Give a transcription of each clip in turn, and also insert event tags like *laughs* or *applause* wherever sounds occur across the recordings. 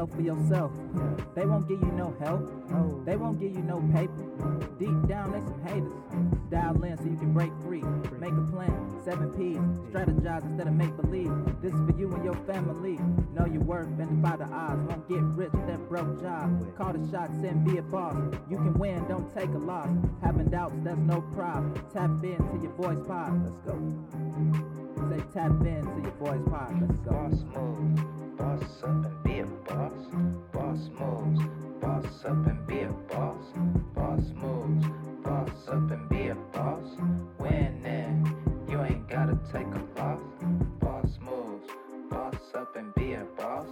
wealth for yourself. They won't give you no help. They won't give you no paper. Deep down, they some haters. Dial in so you can break free. Make a plan, seven P's. Strategize instead of make believe. This is for you and your family. Know your worth and defy the odds. Won't get rich with that broke job. Call the shots and be a boss. You can win, don't take a loss. Having doubts, that's no problem. Tap in to your voice pod. Let's go. Say tap in to your voice pod. Let's go. Boss moves, boss up and be a boss. Boss moves, boss up and be a boss. Boss moves, boss up and be a boss. Winning, you ain't gotta take a loss. Boss moves, boss up and be a boss.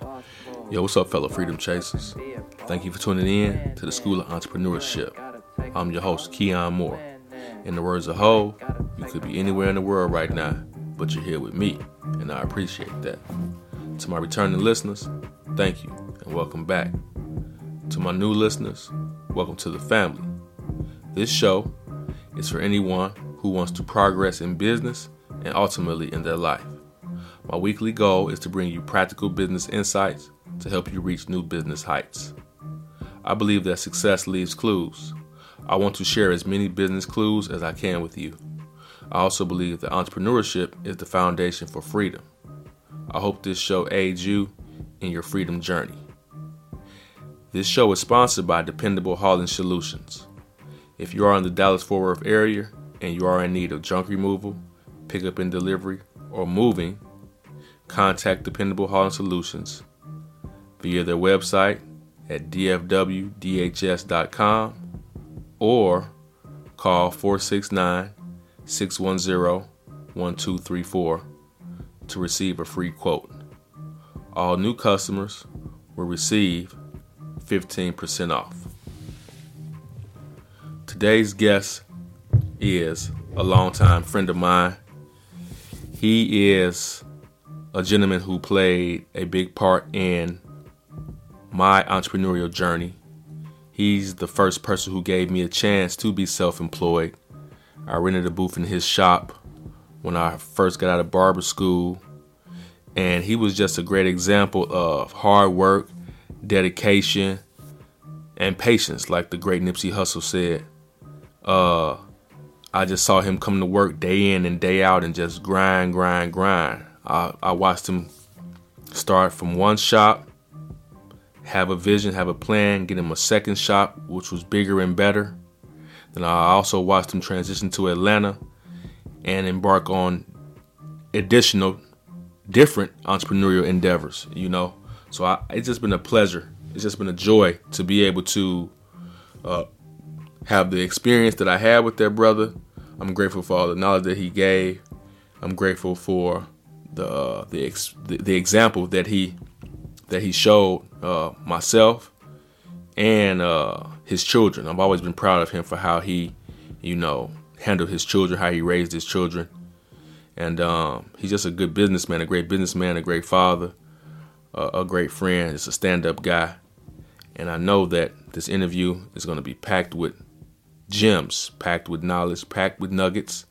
Boss moves, Yo, what's up, fellow freedom chasers? be a boss. Thank you for tuning in to the School of Entrepreneurship. I'm your host, Keon Moore. In the words of Ho, you could be anywhere in the world right now, but you're here with me, and I appreciate that. To my returning listeners, thank you and welcome back. To my new listeners, welcome to the family. This show is for anyone who wants to progress in business and ultimately in their life. My weekly goal is to bring you practical business insights to help you reach new business heights. I believe that success leaves clues. I want to share as many business clues as I can with you. I also believe that entrepreneurship is the foundation for freedom. I hope this show aids you in your freedom journey. This show is sponsored by Dependable Hauling Solutions. If you are in the Dallas Fort Worth area and you are in need of junk removal, pickup and delivery, or moving, contact Dependable Hauling Solutions via their website at dfwdhs.com or call 469 610 1234 to receive a free quote. All new customers will receive 15% off. Today's guest is a longtime friend of mine. He is a gentleman who played a big part in my entrepreneurial journey. He's the first person who gave me a chance to be self employed. I rented a booth in his shop when I first got out of barber school. And he was just a great example of hard work, dedication, and patience, like the great Nipsey Hussle said. Uh, I just saw him come to work day in and day out and just grind, grind, grind. I, I watched him start from one shop, have a vision, have a plan, get him a second shop, which was bigger and better. Then I also watched him transition to Atlanta and embark on additional, different entrepreneurial endeavors, you know. So I, it's just been a pleasure. It's just been a joy to be able to uh, have the experience that I had with that brother. I'm grateful for all the knowledge that he gave. I'm grateful for the uh, the, ex- the the example that he that he showed uh, myself and uh, his children. I've always been proud of him for how he, you know, handled his children, how he raised his children, and um, he's just a good businessman, a great businessman, a great father, a, great friend. Just a stand-up guy, and I know that this interview is going to be packed with gems, packed with knowledge, packed with nuggets,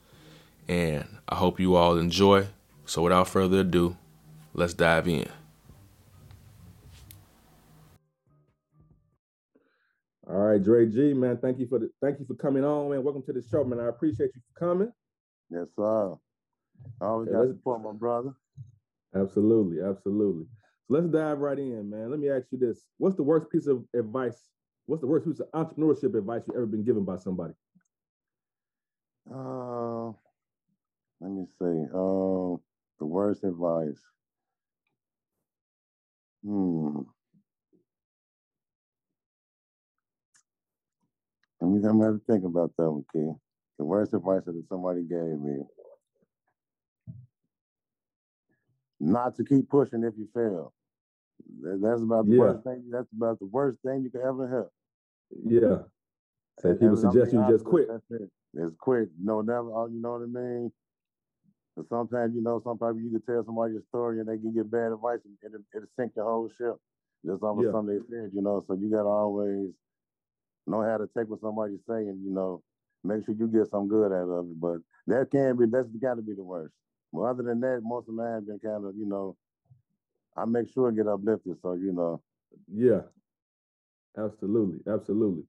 and I hope you all enjoy. So without further ado, let's dive in. All right, Dre G, man. Thank you for the thank you for coming on, man. Welcome to the show, man. I appreciate you for coming. Yes, sir. I always Okay, got support, my brother. Absolutely, absolutely. So let's dive right in, man. Let me ask you this: What's the worst piece of advice? What's the worst piece of entrepreneurship advice you've ever been given by somebody? Uh, let me see. Uh, the worst advice. Hmm. Let me, I'm gonna have to think about that one, Key. The worst advice that somebody gave me. Not to keep pushing if you fail. That's about the Yeah. worst thing. That's about the worst thing you could ever hear. Yeah. Say And- people suggest you just quit. It. It's quit. No, never. oh, You know what I mean? But sometimes, you know, sometimes you can tell somebody your story and they give you bad advice and it'll, it'll sink your whole ship. Just off of Yeah. something they said, you know. So you gotta always know how to take what somebody's saying, you know. Make sure you get some good out of it. But that can be that's gotta be the worst. Well, other than that, most of mine have been kind of, you know, I make sure I get uplifted. So you know, Yeah. Absolutely. Absolutely.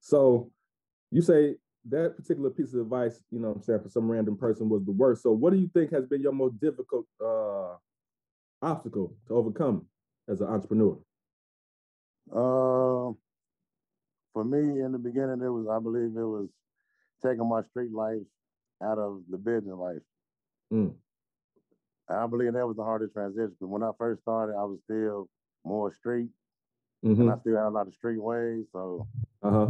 So you say that particular piece of advice, you know what I'm saying, for some random person was the worst. So what do you think has been your most difficult uh obstacle to overcome as an entrepreneur? uh, for me in the beginning, it was I believe it was taking my street life out of the business life. Mm. I believe that was the hardest transition because when I first started, I was still more street, hmm and I still had a lot of street ways. So, Uh-huh.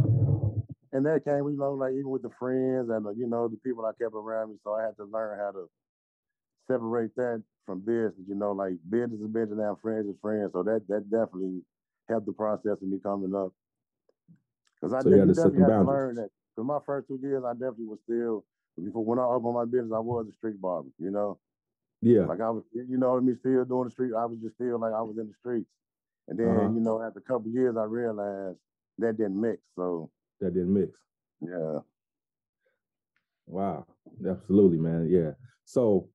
and that came, you know, like even with the friends and the, you know the people I kept around me. So I had to learn how to separate that from business. You know, like business is business now, friends is friends. So that that definitely helped the process of me coming up. Because I So you did, you to set definitely had to learn that. Because my first two years, I definitely was still before when I opened my business, I was a street barber. You know. Yeah. Like I was, you know, me still doing the street. I was just still like I was in the streets. And then, Uh-huh. you know, after a couple years, I realized that didn't mix. So That didn't mix. yeah, Wow. Absolutely, man. Yeah. So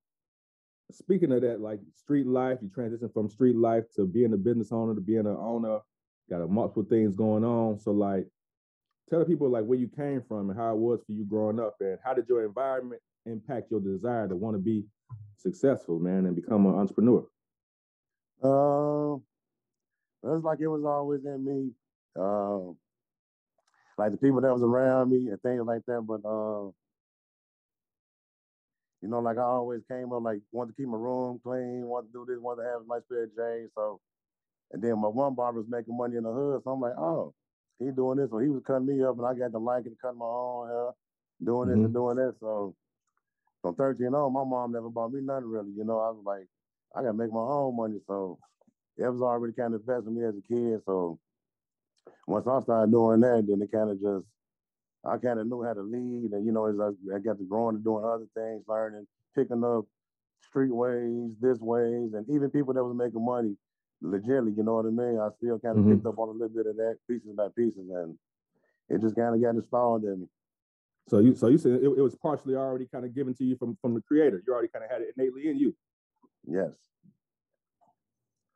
speaking of that, like street life, you transition from street life to being a business owner to being an owner, got a multiple things going on. So like tell the people like where you came from and how it was for you growing up and how did your environment impact your desire to want to be successful, man, and become an entrepreneur. uh, it's like it was always in me. Uh, like the people that was around me and things like that. But uh, you know, like I always came up like wanted to keep my room clean, wanted to do this, wanted to have pair of J's. So, and then my one barber was making money in the hood, so I'm like, oh, he doing this, so he was cutting me up, and I got to like it to cut my own hair, doing this Mhm. and doing that. So, from 13 on, my mom never bought me nothing really. You know, I was like, I gotta make my own money. So, it was already kind of invested in me as a kid. So, once I started doing that, then it kind of just I kind of knew how to lead, and you know, as I, I got to growing and doing other things, learning, picking up street ways, this ways, and even people that was making money legitly, you know what I mean? I still kind of Mhm. picked up on a little bit of that, pieces by pieces, and it just kind of got installed in me. So you so you said it, it was partially already kind of given to you from from the creator. You already kind of had it innately in you. Yes.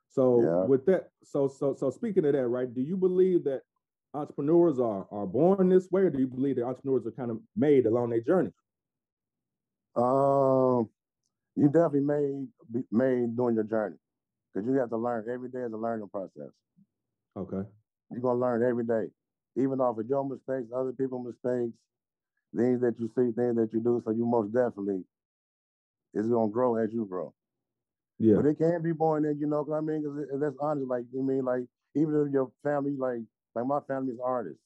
So Yeah. with that, so so so speaking of that, right? Do you believe that entrepreneurs are are born this way, or do you believe that entrepreneurs are kind of made along their journey? Um, you definitely made be- made during your journey because you have to learn every day is a learning process. Okay. You're gonna learn every day, even off of your mistakes, other people's mistakes, things that you see, things that you do. So you most definitely is gonna grow as you grow. Yeah. But it can be born in, you know, 'cause I mean, because that's honest. Like you mean, like even if your family, like like my family is artists,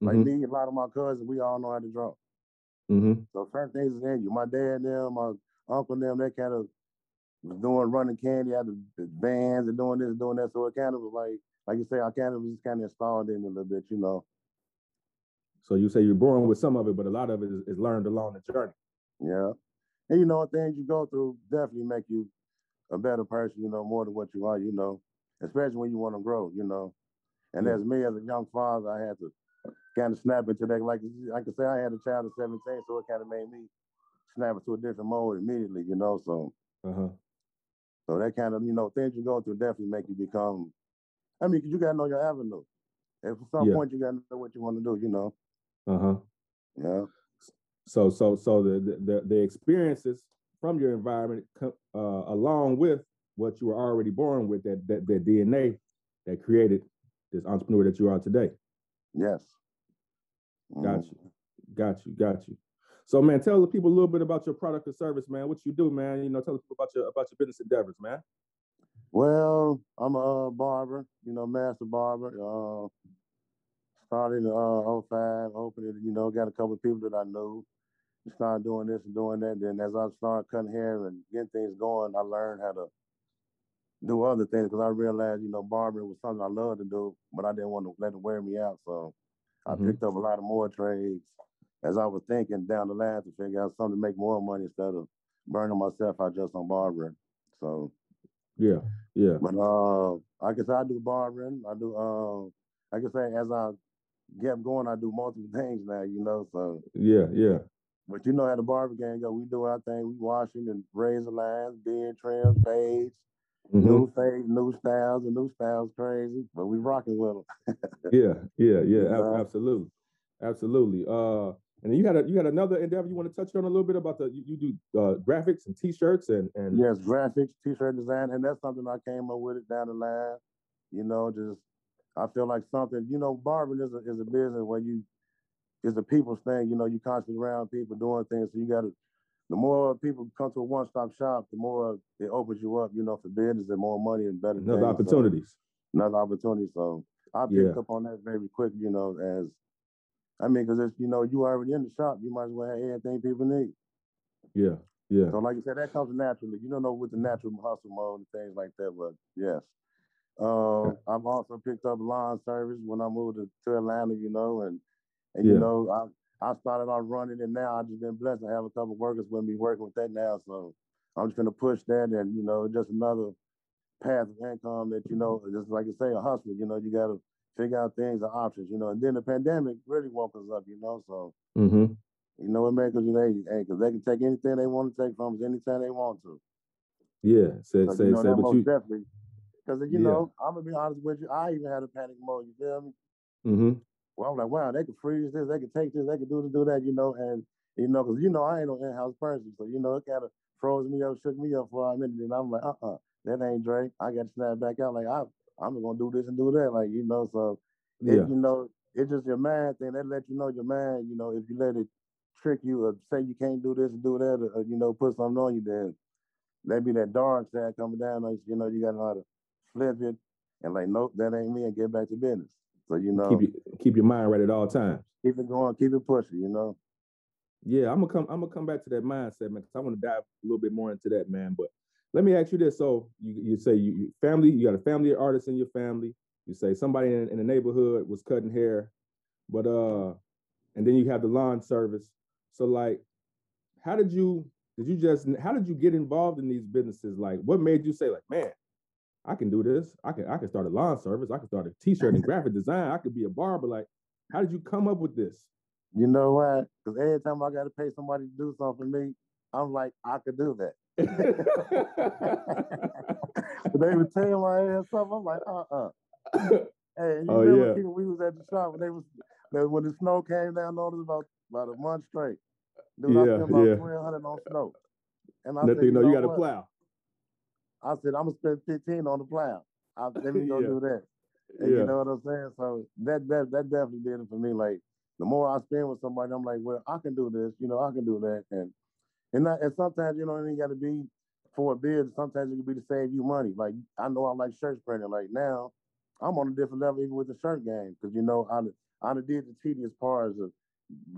like Mhm. me, a lot of my cousins, we all know how to draw. Mm-hmm. So certain things is in you. My dad, them, my uncle, them, they kind of was doing running candy out of the bands and doing this, doing that. So it kind of was like, like you say, I kind of was just kind of installed in me a little bit, you know. So you say you're born with some of it, but a lot of it is, is learned along the journey. Yeah. And you know, things you go through definitely make you a better person, you know, more than what you are, you know, especially when you want to grow, you know. And Yeah. as me, as a young father, I had to kind of snap into that. Like I can say, I had a child at 17, so it kind of made me snap into a different mode immediately, you know. So, Uh huh. So that kind of, you know, things you go through definitely make you become. I mean, you gotta know your avenue. If at some Yeah. point you gotta know what you want to do, you know. Uh huh. Yeah. So so so the, the the experiences from your environment, uh, along with what you were already born with, that that that DNA that created this entrepreneur that you are today. Yes. Got Mhm. you. Got you. Got you. So man, tell the people a little bit about your product or service, man. What you do, man. You know, tell the people about your about your business endeavors, man. Well, I'm a uh, barber, you know, master barber. Uh, started in uh, 05, opened it, you know, got a couple of people that I knew. Started doing this and doing that. Then as I started cutting hair and getting things going, I learned how to do other things because I realized, you know, barbering was something I loved to do, but I didn't want to let it wear me out. So I Mhm. picked up a lot of more trades as I was thinking down the line to figure out something to make more money instead of burning myself out just on barbering. So Yeah. Yeah. but uh, I guess I do barbering. I do. Uh, I can say as I get going, I do multiple *laughs* things now. You know, so Yeah. Yeah. but you know how the barber gang go. We do our thing. We washing and razor lines, beard trims, fades, Mhm. New face, new styles, and new styles crazy, but we rocking with them. *laughs* Yeah, yeah, yeah, ab- Yeah. absolutely, absolutely. Uh, and then you had a, you had another endeavor you want to touch on a little bit about the you, you do uh, graphics and t-shirts and and Yes, graphics, t-shirt design, and that's something I came up with it down the line. You know, just I feel like something. You know, barbering is a is a business where you it's a people's thing. You know, you constantly around people doing things, so you got to. The more people come to a one-stop shop, the more it opens you up. You know, for business and more money and better another things. So- opportunities. another opportunity. So I picked Yeah. up on that very quick, you know, as I mean, because it's you know, you already in the shop, you might as well have everything people need. Yeah, yeah, So like you said, that comes naturally. You don't know with the natural hustle mode and things like that, but yes. Uh, *laughs* I've also picked up lawn service when I moved to, to Atlanta, you know, and and Yeah. you know, I I started out running and now I've just been blessed to have a couple workers with me working with that now. So I'm just gonna push that and you know, just another path of income that, you know, just like you say, a hustle, you know, you gotta figure out things and options, you know. And then the pandemic really woke us up, you know. So mm-hmm. you know, it makes us, you know, hey, because they can take anything they want to take from us anytime they want to. yeah. Say So, say you know, say, but you. definitely. Because you Yeah. know, I'm gonna be honest with you, I even had a panic mode. You feel me? Mm-hmm. Well, I'm like, wow, they could freeze this, they could take this, they could do this, do that, you know, and you know, because you know, I ain't no in-house person, so you know, it kind of froze me up, shook me up for a minute, and I'm like, uh-uh, that ain't Drake. I got to snap back out, like I, I'm gonna do this and do that, like you know, so it, you know, it's just your mind thing. They let you know your mind, you know, if you let it trick you or say you can't do this and do that, or, you know, put something on you, then that be that dark side coming down on you. Know, you got to know how to flip it and like, nope, that ain't me, and get back to business. So you know, keep you, keep your mind right at all times. keep it going, keep it pushing. You know. Yeah, I'm gonna come. I'm gonna come back to that mindset, man. Because I want to dive a little bit more into that, man. But let me ask you this: so you you say you, you family, you got a family of artists in your family. You say somebody in, in the neighborhood was cutting hair, but uh, and then you have the lawn service. So like, how did you did you just how did you get involved in these businesses? Like, what made you say like, man, I can do this. I can I can start a lawn service. I can start a t-shirt and graphic design. I could be a barber. Like, how did you come up with this? You know why? Because every time I got to pay somebody to do something for me, I'm like, I could do that. They would tell my ass something. I'm like, uh uh Hey, you Oh, remember yeah. we was at the shop when they was when the snow came down on us about about a month straight. Dude, I Yeah, spent about yeah. twelve hundred on snow. And I Nothing, said, you know, you got to plow. I said, I'm gonna spend fifteen on the plow. I let me *laughs* go Yeah. do that. And Yeah. you know what I'm saying? So that that that definitely did it for me. Like the more I spend with somebody, I'm like, well, I can do this, you know, I can do that. And and that, and sometimes you know it ain't gotta be for a bid. Sometimes it can be to save you money. Like I know I like shirts printing. Like now, I'm on a different level even with the shirt game. Cause you know, I I did the tedious parts of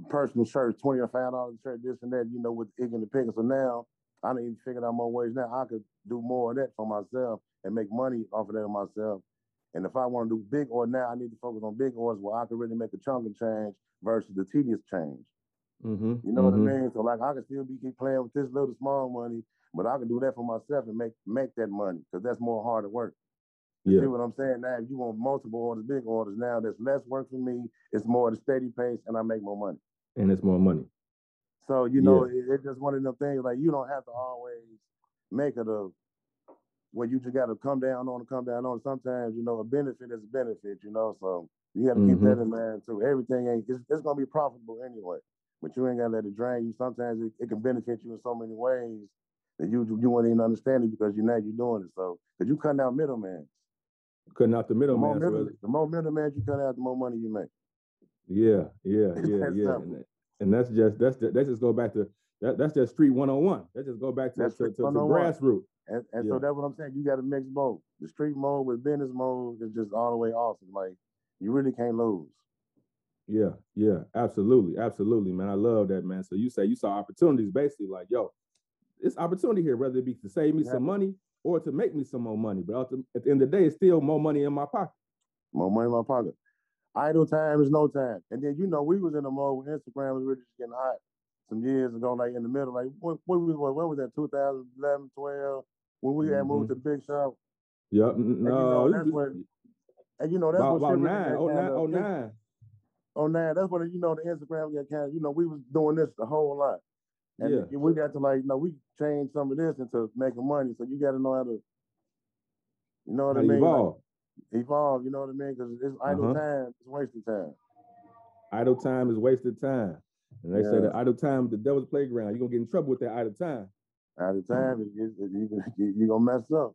personal shirts, twenty or five dollars shirt, this and that, you know, with ink and the picker. So now I done even figured out more ways now I could do more of that for myself and make money off of that myself. And if I want to do big or now, I need to focus on big orders where I can really make a chunk of change versus the tedious change. Mm-hmm. You know what I mean? So like I can still be keep playing with this little small money, but I can do that for myself and make make that money because that's more harder work. You Yeah. See what I'm saying? Now, if you want multiple orders, big orders, now that's less work for me. It's more at a steady pace, and I make more money. And it's more money. So you know, it, it's just one of them things. Like you don't have to always make it a where you just got to come down on and come down on. Sometimes you know a benefit is a benefit. You know, so you got to keep that in mind too. Everything ain't it's, it's gonna be profitable anyway, but you ain't gotta let it drain you. Sometimes it, it can benefit you in so many ways that you you wouldn't even understand it because you know you're doing it. So because you cutting out middleman. Cutting out the The middleman. so middle, the more middleman you cut out, the more money you make. Yeah, yeah, *laughs* yeah, yeah. And, and that's just that's just, that just go back to that that's just street 101. That just go back to That's to, to, to oh grassroots. And, and Yeah. so that's what I'm saying. You got to mix both. The street mode with business mode is just all the way awesome. Like you really can't lose. Yeah, yeah, absolutely, absolutely, man. I love that, man. So you say you saw opportunities, basically, like, yo, it's opportunity here, whether it be to save me Yeah. some money or to make me some more money. But at the end of the day, it's still more money in my pocket. More money in my pocket. Idle time is no time. And then you know we was in the mode when Instagram was really just getting hot some years ago, like in the middle, like what, what was what, what was that 2011, 12 when we had moved mm-hmm. to the big shop. Yep. n- And you no, know that's and you know that's about, what about nine, oh nine, oh nine. Oh nine, that's when you know the Instagram got kind of you know we was doing this a whole lot. And Yeah. we got to like, you know, we changed some of this into making money. So you got to know how to You know what How I mean? Like, evolve. evolve. You know what I mean? Because it's idle Uh-huh. time. It's wasted time. idle time is wasted time. And they say Yeah. that idle time, the devil's playground. You're gonna get in trouble with that idle time. Idle time, you you gonna mess up.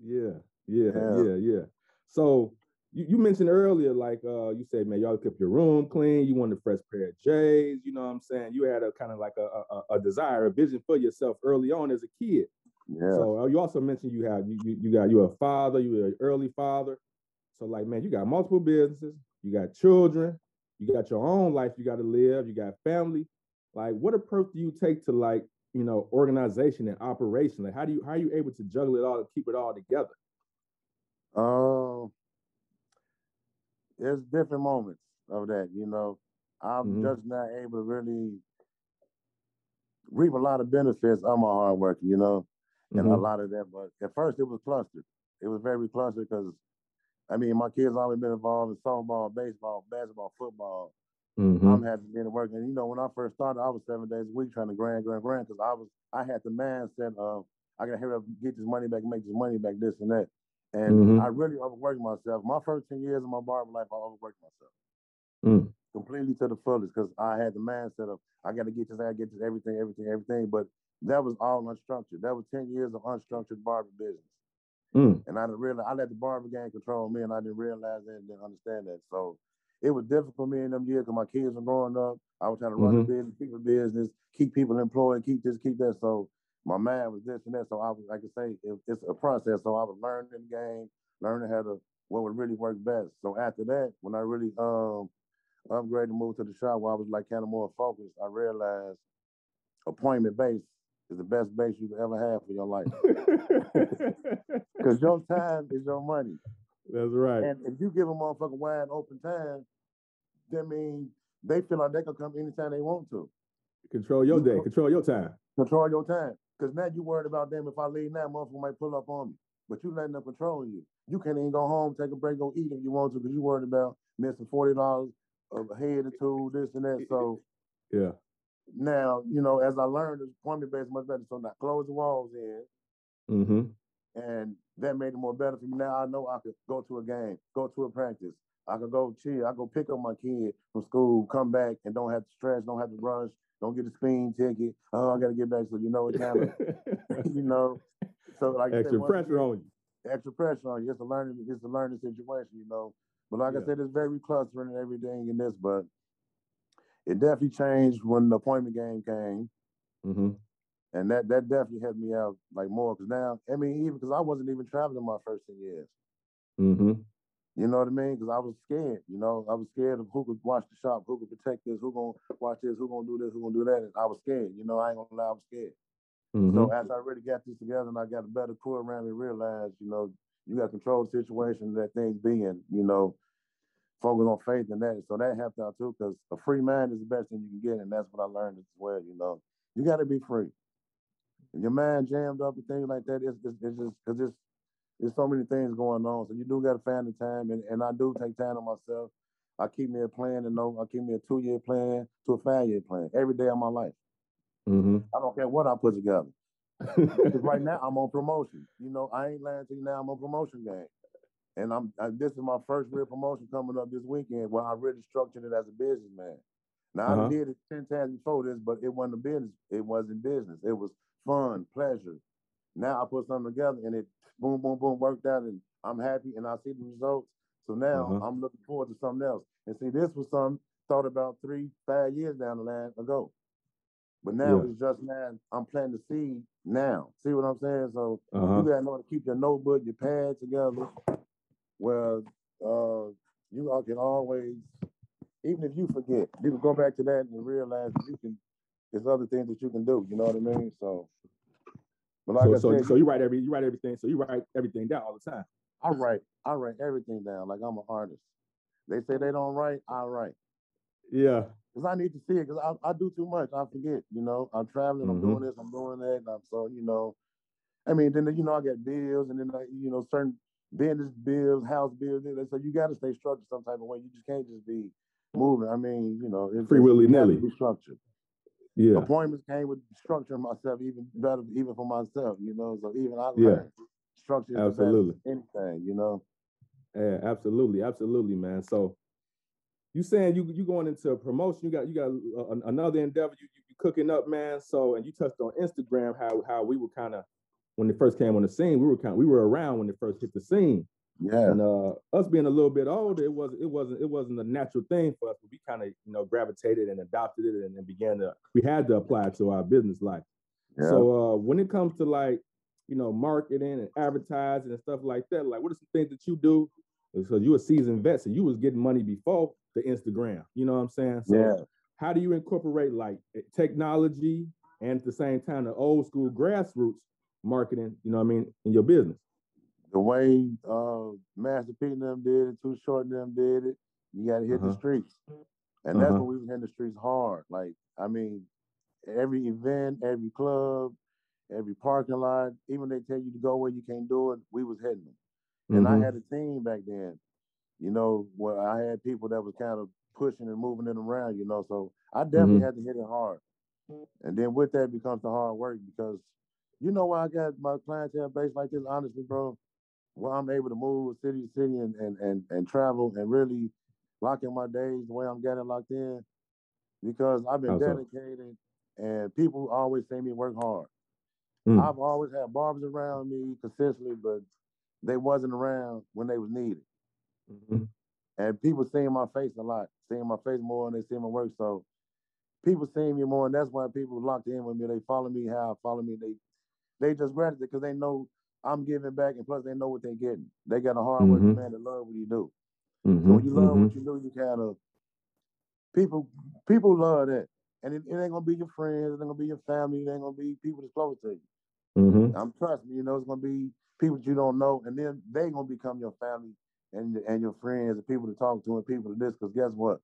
Yeah, yeah, Yeah. yeah, yeah. So you, you mentioned earlier, like uh, you said, man, y'all kept your room clean. You wanted a fresh pair of J's. You know what I'm saying? You had a kind of like a, a a- desire, a vision for yourself early on as a kid. Yeah. So uh, you also mentioned you have you, you you got you're a father, you were an early father. So like man, you got multiple businesses, you got children, you got your own life you got to live, you got family. Like what approach do you take to like you know organization and operation? Like how do you how are you able to juggle it all and keep it all together? Um, there's different moments of that, you know. I'm Mhm. just not able to really reap a lot of benefits of my hard work, you know, and a Mhm. lot of that. But at first, it was clustered. It was very clustered because, I mean, my kids always been involved in softball, baseball, basketball, football. Mhm. I'm happy to be in work. And you know, when I first started, I was seven days a week trying to grind, grind, grind, because I was I had the mindset of I gotta hurry up, get this money back, make this money back, this and that. And Mhm. I really overworked myself. My first ten years of my barber life, I overworked myself Mm. completely to the fullest because I had the mindset of I gotta get this, I gotta get this, everything, everything, everything. But that was all unstructured. That was ten years of unstructured barber business. Mm. And I didn't realize I let the barber gang control me, and I didn't realize that and didn't understand that. So it was difficult for me in them years because my kids were growing up. I was trying to run Mhm. the business, keep a business, keep people employed, keep this, keep that. So my mind was this and that. So I was, like I say, it, it's a process. So I was learning the game, learning how to what would really work best. So after that, when I really um upgraded and moved to the shop where I was like kind of more focused, I realized appointment base is the best base you've ever had for your life. *laughs* Because your time is your money. That's right. And if you give a motherfucker wide open time, that means they feel like they can come anytime they want to. Control your day. Control your time. Control your time. Because now you worried about them. If I leave now, motherfucker might pull up on me. But you letting them control you. You can't even go home, take a break, go eat if you want to, because you worried about missing forty dollars of a head or two, this and that. So Yeah. now, you know, as I learned, the appointment base much better. So now close the walls in. Mm-hmm. and that made it more better for me. Now I know I could go to a game, go to a practice. I could go chill. I go pick up my kid from school, come back, and don't have to stress, don't have to rush, don't get a speeding ticket. Oh, I got to get back. So you know what kind of, you know. So like said, Extra once pressure on you. extra pressure on you. It's a learning, it's a learning situation, you know. But like Yeah. I said, it's very clustering and everything in this, but it definitely changed when the appointment game came Mm-hmm. and that that definitely helped me out like more because now I mean even because I wasn't even traveling my first ten years. Mm-hmm. You know what I mean? Because I was scared. You know, I was scared of who could watch the shop, who could protect this, who gonna watch this, who gonna do this, who gonna do that. And I was scared. You know, I ain't gonna lie, I was scared. Mm-hmm. So as I really got this together and I got a better crew around me, realized you know you got control the situation that things be in. You know, focus on faith and that. So that helped out too because a free mind is the best thing you can get, and that's what I learned as well. You know, you got to be free. If your mind jammed up and things like that, it's, it's, it's just because it's there's so many things going on. So you do got to find the time, and, and I do take time on myself. I keep me a plan and know. I keep me a two year plan to a five year plan every day of my life. Mm-hmm. I don't care what I put together. 'Cause right now I'm on promotion. You know, I ain't lying to you now. I'm on promotion game, and I'm I, this is my first real promotion coming up this weekend where I really structured it as a businessman. Now Uh-huh. I did it ten times before this, but it wasn't a business. It wasn't business. It was fun, pleasure. Now I put something together and it boom, boom, boom worked out, and I'm happy and I see the results. So now Uh-huh. I'm looking forward to something else. And see, this was something thought about three, five years down the line ago. But now Yeah. it's just now I'm planting the seed now. See what I'm saying? So Uh-huh. you gotta know to keep your notebook, your pad together. Where uh you all can always, even if you forget, you can go back to that and realize you can. There's other things that you can do. You know what I mean? So, but like so, I so, said, so you write every, you write everything. So you write everything down all the time. I write, I write everything down like I'm an artist. They say they don't write, I write. Yeah. Cause I need to see it. Cause I, I do too much. I forget. You know, I'm traveling. I'm Mhm. doing this. I'm doing that. And I'm so you know. I mean, then you know I get bills, and then I, you know certain business bills, house bills. and So you got to stay structured some type of way. You just can't just be moving. I mean, you know, it's Free it's- you willy-nilly. gotta Be structured. Yeah. Appointments came with structuring myself even better, even for myself. You know, so even I Yeah. learned structure is the best Absolutely. anything, you know. Yeah, absolutely, absolutely, man. So you saying you you going into a promotion? You got you got an- another endeavor you, you you cooking up, man. So and you touched on Instagram how how we were kind of when it first came on the scene. We were kind we were around when it first hit the scene. Yeah. And uh, us being a little bit older, it was it wasn't it wasn't a natural thing for us, but we kind of you know gravitated and adopted it and then began to we had to apply it to our business life. yeah. So uh, when it comes to like you know marketing and advertising and stuff like that, like what are some things that you do? Because you a seasoned vet, so you was getting money before the Instagram. You know what I'm saying? So yeah. how do you incorporate like eh, technology and at the same time the old school grassroots marketing? You know what I mean in your business? The way uh Master P and them did it, Too Short and them did it, you gotta hit Uh-huh. the streets. And that's Uh-huh. when we was hitting the streets hard. Like, I mean, every event, every club, every parking lot, even they tell you to go where you can't do it, we was hitting them. And Mhm. I had a team back then, you know, where I had people that was kind of pushing and moving it around, you know. So I definitely Mhm. had to hit it hard. And then with that becomes the hard work because you know why I got my clientele base like this, honestly, bro. Where I'm able to move city to city and and and, and travel and really lock in my days the way I'm getting locked in. Because I've been dedicated and people always see me work hard. Mm. I've always had barbers around me consistently, but they wasn't around when they was needed. Mhm. And people seeing my face a lot, seeing my face more, and they see my work. So people seeing me more, and that's why people locked in with me. They follow me how I follow me. They they just granted it because they know I'm giving back, and plus they know what they're getting. They got a hard working Mhm. man that love what he do. Mhm. So when you love Mhm. what you do, you kind of people people love that. And it, it ain't gonna be your friends, it ain't gonna be your family, it ain't gonna be people that's close to you. Mhm. I'm trust me, you know, it's gonna be people that you don't know, and then they gonna become your family and and your friends and people to talk to and people to this. Because guess what?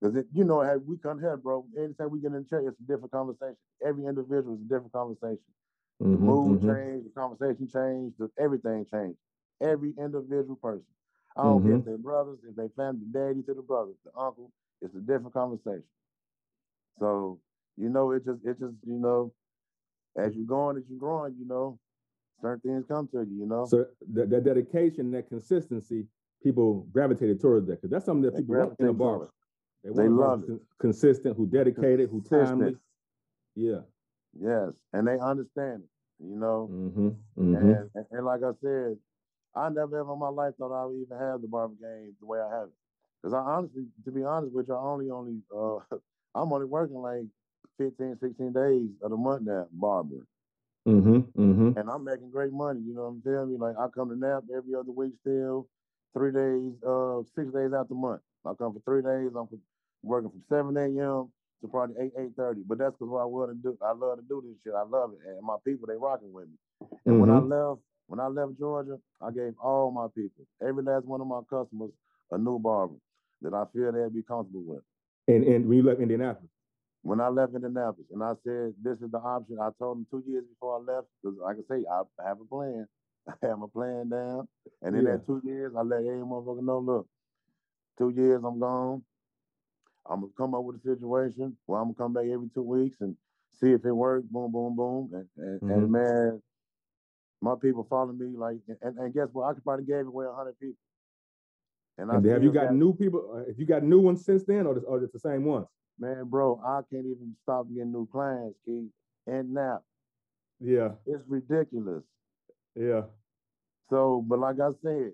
Because you know, hey, we come here, bro. Anytime we get in the church, it's a different conversation. Every individual is a different conversation. The Mhm. mood Mhm. changed, the conversation changed, the, everything changed. Every individual person. I don't care if Mm-hmm. they're brothers, if they family, the daddy to the brothers, the uncle. It's a different conversation. So you know, it just it just you know, as you're going, as you're growing, you know, certain things come to you. You know. So that, that dedication, that consistency, people gravitated towards that because that's something that They people want in a barber. They, They want love it. consistent, who dedicated, who timely. Yeah. Yes, and they understand it. You know. Mm-hmm. And, Mm-hmm. and and like I said, I never ever in my life thought I would even have the barber game the way I have it. Because I honestly, to be honest with you, I only only uh *laughs* I'm only working like 15, 16 days of the month now, barber. Mm-hmm. Mm-hmm. And I'm making great money, you know what I'm telling you? Like I come to nap every other week still, three days, uh, six days out the month. I come for three days, I'm working from 7 a.m. to probably 8, 8.30. But that's because what I want to do. I love to do this shit. I love it. And my people, they rocking with me. And when I Mhm. left, when I left Georgia, I gave all my people, every last one of my customers, a new barber that I feel they'd be comfortable with. And and when you left Indianapolis. When I left Indianapolis, and I said, this is the option. I told them two years before I left, because like I say, I have a plan. *laughs* I have a plan down. And in Yeah. that two years, I let every motherfucker know, look, two years I'm gone. I'm gonna come up with a situation where I'm gonna come back every two weeks and see if it works. Boom, boom, boom. And and, Mhm. and man, my people follow me like and, and guess what? I could probably gave away hundred people. And, I And have you still got new people? uh, Have you got new ones since then, or just, or just the same ones? man, bro, I can't even stop getting new clients, Keith. And now Yeah. it's ridiculous. Yeah. So, but like I said,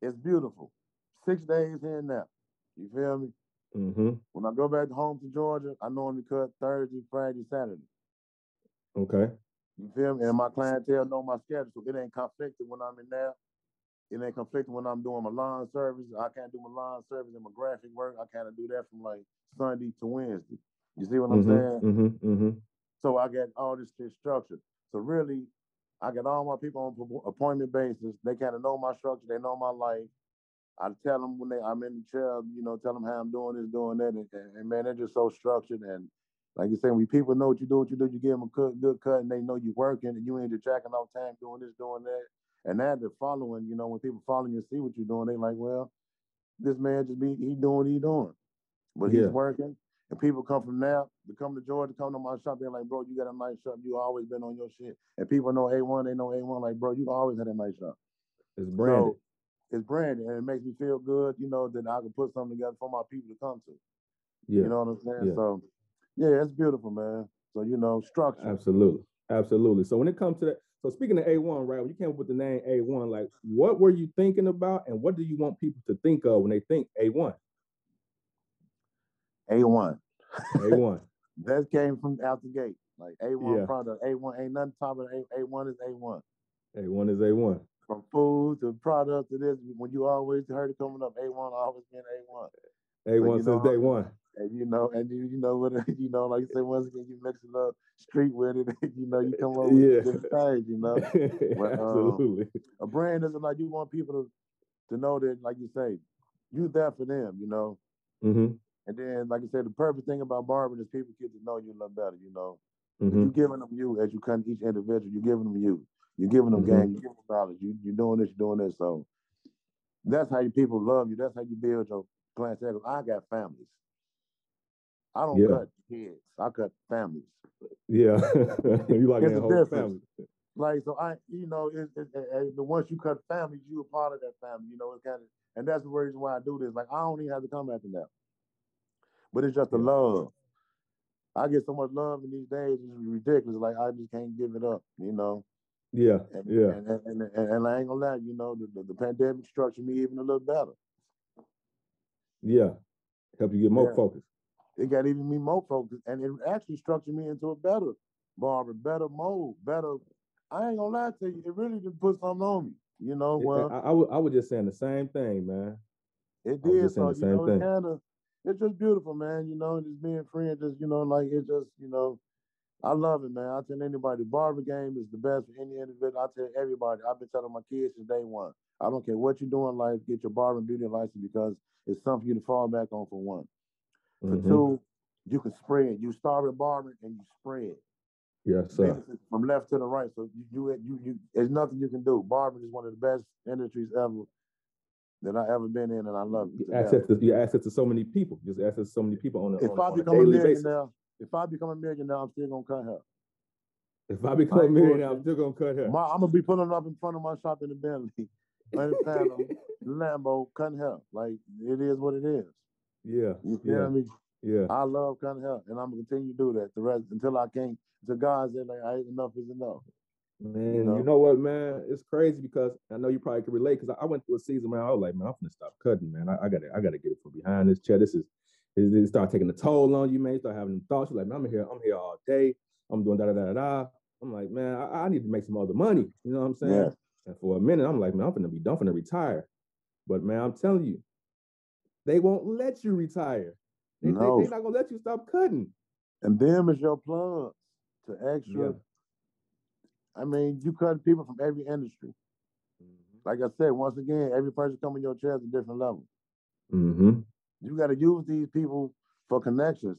it's beautiful. Six days in and now. You feel me? Mm-hmm. When I go back home to Georgia, I normally cut Thursday, Friday, Saturday. Okay. You feel me? And my clientele know my schedule, so it ain't conflicted when I'm in there. It ain't conflicted when I'm doing my lawn service. I can't do my lawn service and my graphic work. I can't do that from like Sunday to Wednesday. You see what I'm saying? Mm-hmm. Mm-hmm. So I got all this shit structured. So really, I got all my people on appointment basis. They kind of know my structure. They know my life. I tell them when they I'm in the chair, you know, tell them how I'm doing this, doing that, and, and, and man, they're just so structured. And like you said, when people know what you do, what you do, you give them a good, good cut, and they know you're working, and you ain't just jacking off time doing this, doing that. And now they're following. You know, when people follow you and see what you're doing, they like, well, this man just be he doing what he doing, but Yeah. he's working, And people come from now to come to Georgia, come to my shop. They're like, bro, you got a nice shop. You always been on your shit. And people know A1, they know A1. Like, bro, you always had a nice shop. It's branded. So it's branding and it makes me feel good. You know that I can put something together for my people to come to. yeah. You know what I'm saying? Yeah. So, yeah, it's beautiful, man. So you know, structure. Absolutely. Absolutely. So when it comes to that, so speaking of A1, right, when you came up with the name A1, like what were you thinking about and what do you want people to think of when they think A1? A1. A1. That came from out the gate. Like A1 Yeah. product. A1 ain't nothing top of A1 is A1. A1 is A1. From food to product to this, when you always heard it coming up, A1 always been A1. A1 you since know- day one. And you know, and you, you know what *laughs* you know, like you said, once again, you mix a little street with it, *laughs* you know, you come up with Yeah. different things, you know. *laughs* Well, um, Absolutely. a brand isn't like you want people to to know that, like you say, you there for them, you know. hmm And then, like I said, the perfect thing about barbering is people get to know you a little better, you know. hmm You're giving them you as you cut each individual. You're giving them you. You're giving them Mhm. game. You're giving them knowledge. You, you're doing this. You're doing this. So that's how you people love you. That's how you build your clientele. 'Cause I got families. I don't Yeah. cut kids. I cut families. Yeah. *laughs* *laughs* you like that a whole family. Like so, I you know, it, it, it, it- the once you cut families, you a part of that family. You know, it's kind of, and that's the reason why I do this. Like I don't even have to come after that, but it's just the Yeah. love. I get so much love in these days, it's ridiculous. Like I just can't give it up. You know. Yeah. And, Yeah. and, and, and, and I ain't gonna lie, you know, the, the, the pandemic structured me even a little better. Yeah. Help you get more Yeah. focused. It got even me more focused, and it actually structured me into a better barber, better mold, better. I ain't gonna lie to you, it really just put something on me. You know, well, I, I, was, I was just saying the same thing, man. it did. So you know, thing. it's kind of, it's just beautiful, man. You know, just being friends, just you know, like it just, you know, I love it, man. I tell anybody, the barber game is the best for any individual. I tell everybody, I've been telling my kids since day one. I don't care what you do in life, get your barber and beauty license because it's something for you to fall back on for one. For Mhm. two, you can spread. You start with barbering and you spread. Yes, sir. Businesses from left to the right. So you you you, you there's nothing you can do. Barbering is one of the best industries ever that I ever been in, and I love it. Access to you access to so many people. Just access to so many people on a, If on, I on a become a daily basis. If I become a millionaire, I'm still gonna cut hair. If I become a millionaire, I'm still gonna cut hair. My, I'm gonna be pulling up in front of my shop in the Bentley, *laughs* understand? Lambo cutting hair. Like it is what it is. yeah, You feel yeah, me? yeah. I love cutting hair, and I'm gonna continue to do that the rest until I can't. Until God said like, I, enough is enough. Man, you know? know? what, man? It's crazy because I know you probably can relate because I, I went through a season, man. I was like, man, I'm gonna stop cutting, man. I, I gotta, I gotta get it from behind this chair. This is, it, it start taking a toll on you, man. You start having thoughts. You're like, man, I'm here, I'm here all day. I'm doing da da da da. I'm like, man, I, I need to make some other money. You know what I'm saying? Yeah. And for a minute, I'm like, man, I'm gonna be done, finna retire. But man, I'm telling you, they won't let you retire. They, No. they, they're not gonna let you stop cutting. And them is your plugs to extra. Yeah. I mean, you cut people from every industry. Like I said, once again, every person coming in your chair is a different level. Mm-hmm. You got to use these people for connections.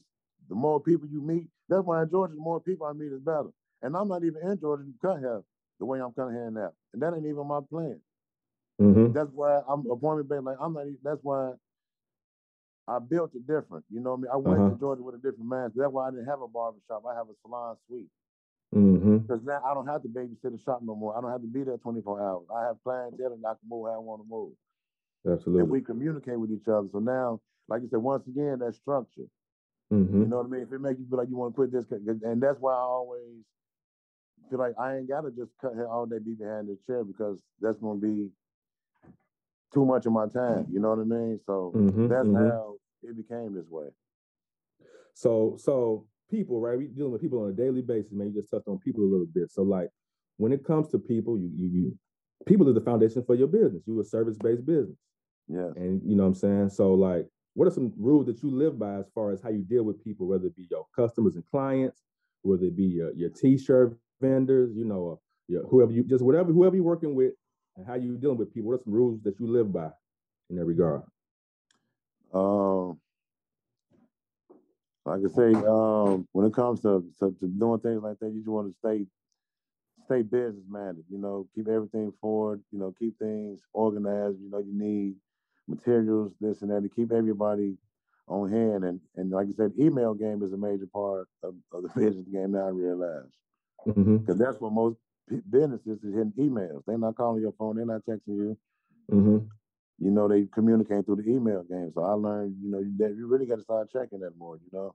The more people you meet, that's why in Georgia, the more people I meet is better. And I'm not even in Georgia to cut hair the way I'm cutting hair now. And that ain't even my plan. Mm-hmm. That's why I'm appointment based. Like I'm not. Even, that's why I built it different. You know what I mean? I went Uh-huh. to Georgia with a different mindset. That's why I didn't have a barber shop. I have a salon suite. Mm-hmm. Because now I don't have to babysit a shop no more. I don't have to be there 24 hours. I have clientele and I can move how I want to move. Absolutely. And we communicate with each other. So now, like you said, once again, that structure. mm-hmm. You know what I mean? If it makes you feel like you want to quit this, and that's why I always feel like I ain't gotta just cut all day, be behind the chair because that's gonna be too much of my time. You know what I mean? So Mhm, that's mhm. how it became this way. So, so people, right? We dealing with people on a daily basis, man. You just touched on people a little bit. So, like, when it comes to people, you, you, you, people are the foundation for your business. You're a service-based business, Yeah. and you know what I'm saying. So, like, what are some rules that you live by as far as how you deal with people, whether it be your customers and clients, whether it be your, your t-shirt vendors, you know, uh, your, whoever you just whatever whoever you're working with, and how you dealing with people. What are some rules that you live by in that regard? Um, like I say, um, when it comes to, to, to doing things like that, you just want to stay stay business minded. You know, keep everything forward. You know, keep things organized. You know, you need materials, this and that, to keep everybody on hand. And and like I said, email game is a major part of, of the *laughs* business game now. I realize because that's what most businesses is hitting emails. They're not calling your phone. They're not texting you. hmm You know, they communicate through the email game. So I learned, you know, that you really got to start checking that more. You know,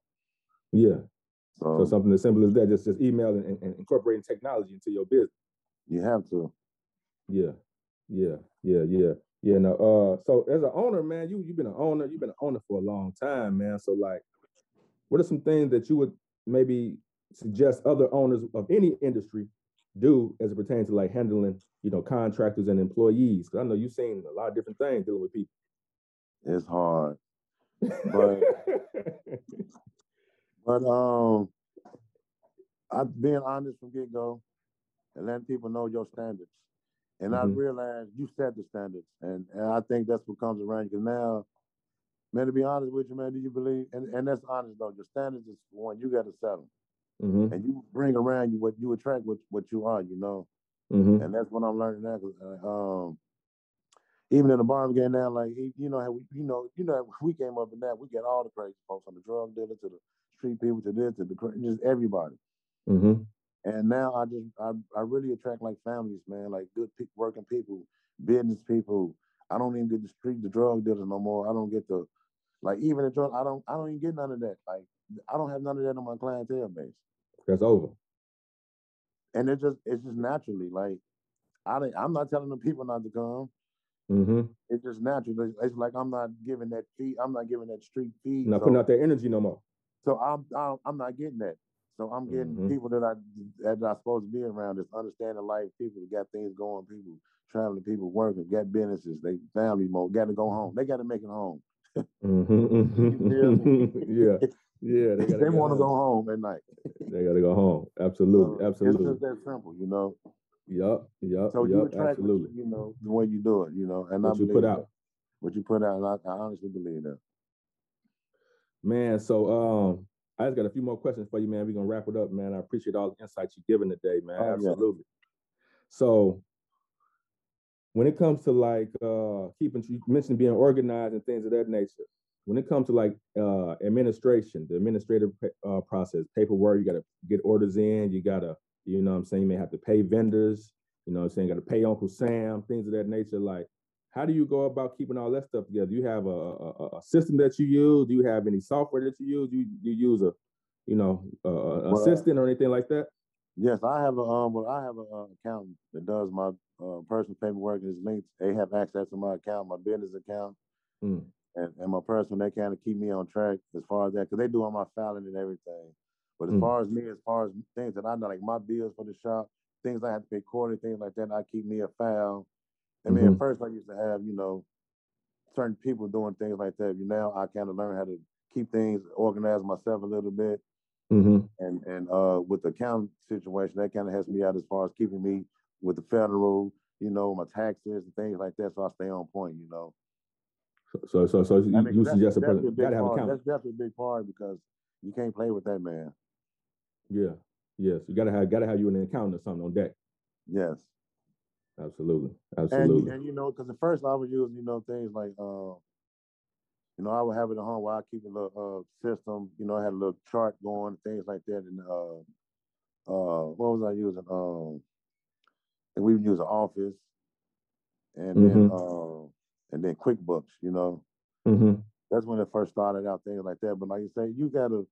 Yeah. so, So something as simple as that, just just email and, and incorporating technology into your business. you have to. Yeah, yeah, yeah, yeah, yeah. Now, uh, so as an owner, man, you you've been an owner, you've been an owner for a long time, man. So like, what are some things that you would maybe suggest other owners of any industry do as it pertains to like handling, you know, contractors and employees? Because I know you've seen a lot of different things dealing with people. It's hard. But- *laughs* But um, I being honest from get go and letting people know your standards. And I Mhm. realized you set the standards, and, and I think that's what comes around. Because now, man, to be honest with you, man, do you believe? And, and that's honest though. Your standards is one you got to set them, hmm and you bring around you what you attract what what you are. You know, hmm and that's what I'm learning now. uh, um, even in the bar game now, like you know how we, you know, you know, we came up in that. We get all the crazy folks, from the drug dealer to the street people to this to the just everybody. hmm And now I just I, I really attract like families, man, like good pe- working people, business people. I don't even get the street the drug dealers no more. I don't get the like even the drug. I don't I don't even get none of that. Like I don't have none of that on my clientele base. That's over. And it just it's just naturally like I didn't, I'm not telling the people not to come. hmm It's just natural. It's, it's like I'm not giving that feed. I'm not giving that street feed. Not so, putting out that energy no more. so I'm, I'm I'm not getting that. So I'm getting Mhm. people that I that I'm supposed to be around that's understanding life. People that got things going. People traveling. People working. Got businesses. They family mode. Got to go home. They got to make it home. *laughs* hmm *laughs* yeah, yeah. They, *laughs* They, want to go home. at night. They gotta go home. Absolutely, So absolutely. It's just that simple, you know. Yup, yup, So you attract, Absolutely. you know, the way you do it, you know. And I What you put out, What you put out, and I, I honestly believe that. man. So, um, I just got a few more questions for you, man. We're gonna wrap it up, man. I appreciate all the insights you're giving today, man. Oh, yeah. absolutely. So, when it comes to like uh keeping, you mentioned being organized and things of that nature. When it comes to like uh administration, the administrative uh, process, paperwork, you got to get orders in. You gotta, you know, what I'm saying, you may have to pay vendors. You know, what I'm saying, got to pay Uncle Sam, things of that nature. Like, how do you go about keeping all that stuff together? Do you have a, a, a system that you use? Do you have any software that you use? Do you, do you use a, you know, a, Well, assistant or anything like that? Yes, I have a um, well, I have a uh, accountant that does my uh, personal paperwork and is linked. They have access to my account, my business account, Mm. and, and my personal. They kind of keep me on track as far as that because they do all my filing and everything. But as Mm. far as me, as far as things that I know, like my bills for the shop, things I have to pay quarterly, things like that, I keep me a file. I mean, Mhm. at first I used to have, you know, certain people doing things like that. You now I kind of learn how to keep things organized myself a little bit hmm and and uh with the account situation that kind of helps me out as far as keeping me with the federal you know my taxes and things like that so i stay on point you know So, so, so you, I mean, you suggest a that's person got to have part. account. that's definitely a big part because you can't play with that man Yeah, yes. You got to have got to have you an accountant or something on deck. yes Absolutely, absolutely. you, and you know because at first i was using you know things like uh you know i would have it at home where i keep a little uh system you know i had a little chart going things like that and uh uh what was i using um and we would use an office and then uh and then quickbooks you know hmm that's when it first started out, things like that. But like you say, you gotta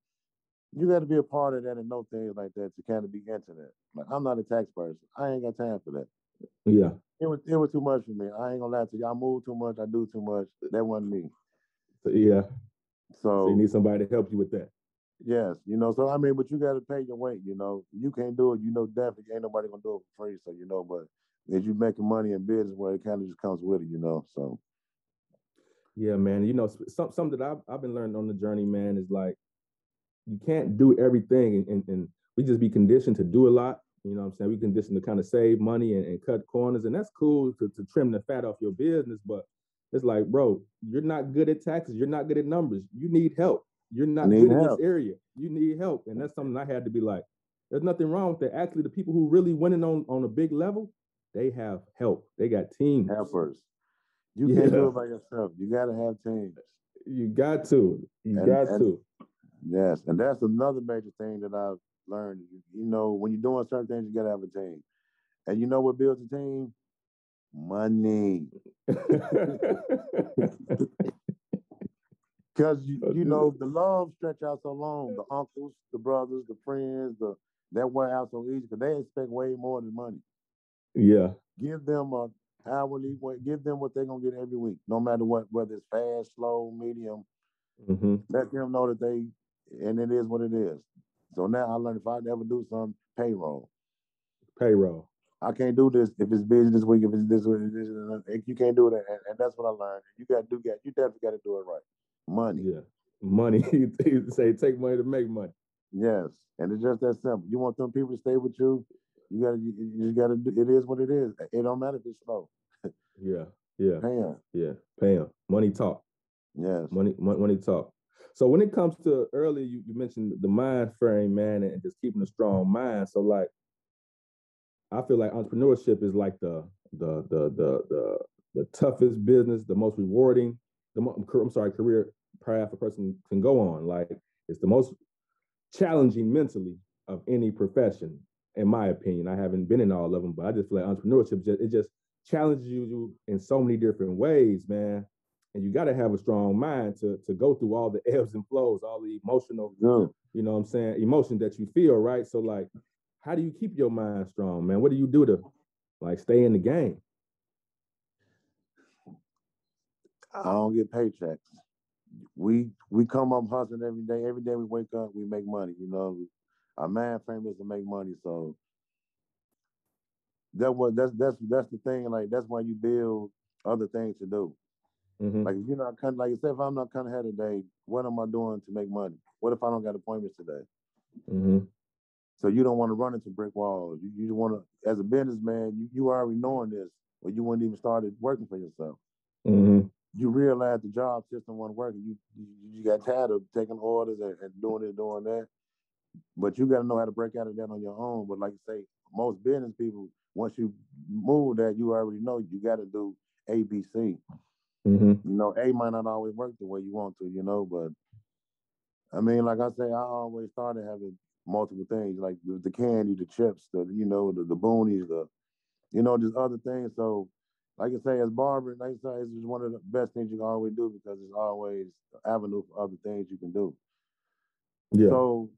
you gotta be a part of that and know things like that to kind of be into that. Like I'm not a tax person. I ain't got time for that. Yeah, It was it was too much for me. I ain't gonna lie to you. I move too much, I do too much. That wasn't me. so, yeah. So So you need somebody to help you with that. yes, you know, so I mean, but you gotta pay your weight, you know. You can't do it, you know, definitely ain't nobody gonna do it for free. So you know, but as you making money in business where it kind of just comes with it, you know. So Yeah, man. You know, some something that I've I've been learning on the journey, man, is like you can't do everything, and, and, and we just be conditioned to do a lot. You know what I'm saying? We conditioned to kind of save money and, and cut corners, and that's cool to, to trim the fat off your business. But it's like, bro, you're not good at taxes. You're not good at numbers. You need help. You're not good in this area. You need help, and that's something I had to be like. There's nothing wrong with that. Actually, the people who really winning on on a big level, they have help. They got teams. helpers. You can't do it by yourself. You gotta have teams. You got to. You And- got and- to. Yes, and that's another major thing that I've learned. You, you know, when you're doing certain things, you gotta have a team. And you know what builds a team? Money. *laughs* Because you, you know the love stretch out so long. The uncles, the brothers, the friends, the that wear out so easy because they expect way more than money. yeah. Give them a hourly, wa- give them what they're gonna get every week, no matter what, whether it's fast, slow, medium. hmm Let them know that they, and it is what it is. So now I learned if I ever do some payroll, Payroll. I can't do this if it's busy this week. If it's this week, this, this, you can't do that, and, and that's what I learned. You got to do, that. you definitely got to do it right. Money, Yeah. Money. *laughs* you say take money to make money. yes, and it's just that simple. You want them people to stay with you. You gotta, you, you gotta do. It is what it is. It don't matter if it's slow. Yeah. Yeah. Pay 'em. Yeah. Pay 'em. Money talk. Yes. Money, money, money talk. So when it comes to earlier, you, you mentioned the mind frame, man, and just keeping a strong mind. So like, I feel like entrepreneurship is like the the the the the, the toughest business, the most rewarding, the mo- I'm sorry, career path a person can go on. Like it's the most challenging mentally of any profession, in my opinion. I haven't been in all of them, but I just feel like entrepreneurship just it just challenges you in so many different ways, man and you got to have a strong mind to to go through all the *laughs* ebbs and flows, all the emotional, Good. you know what I'm saying, emotion that you feel, right? So like, how do you keep your mind strong, man? What do you do to like stay in the game? I don't get paychecks. We we come up hustling every day. Every day we wake up, we make money. You know, our mind frame is to make money. So that was that's that's that's the thing. Like that's why you build other things to do. Mhm. Like if you're not kind like you said, if I'm not kind of head today, what am I doing to make money? What if I don't got appointments today? Mhm. So you don't want to run into brick walls. You you want to, as a businessman, you you already knowing this, or you wouldn't even started working for yourself. Mhm. you realize the job system wasn't working. You you, you got tired of taking orders and, and doing this, doing that. But you got to know how to break out of that on your own. But like I say, most business people, once you move that, you already know you got to do A, B, C. Mhm. You know, A might not always work the way you want to, you know, but I mean, like I say, I always started having multiple things, like the, the candy, the chips, the you know, the, the boonies, the you know, just other things. So like I say, as barber, like I say, it's just one of the best things you can always do because it's always an avenue for other things you can do. Yeah. So,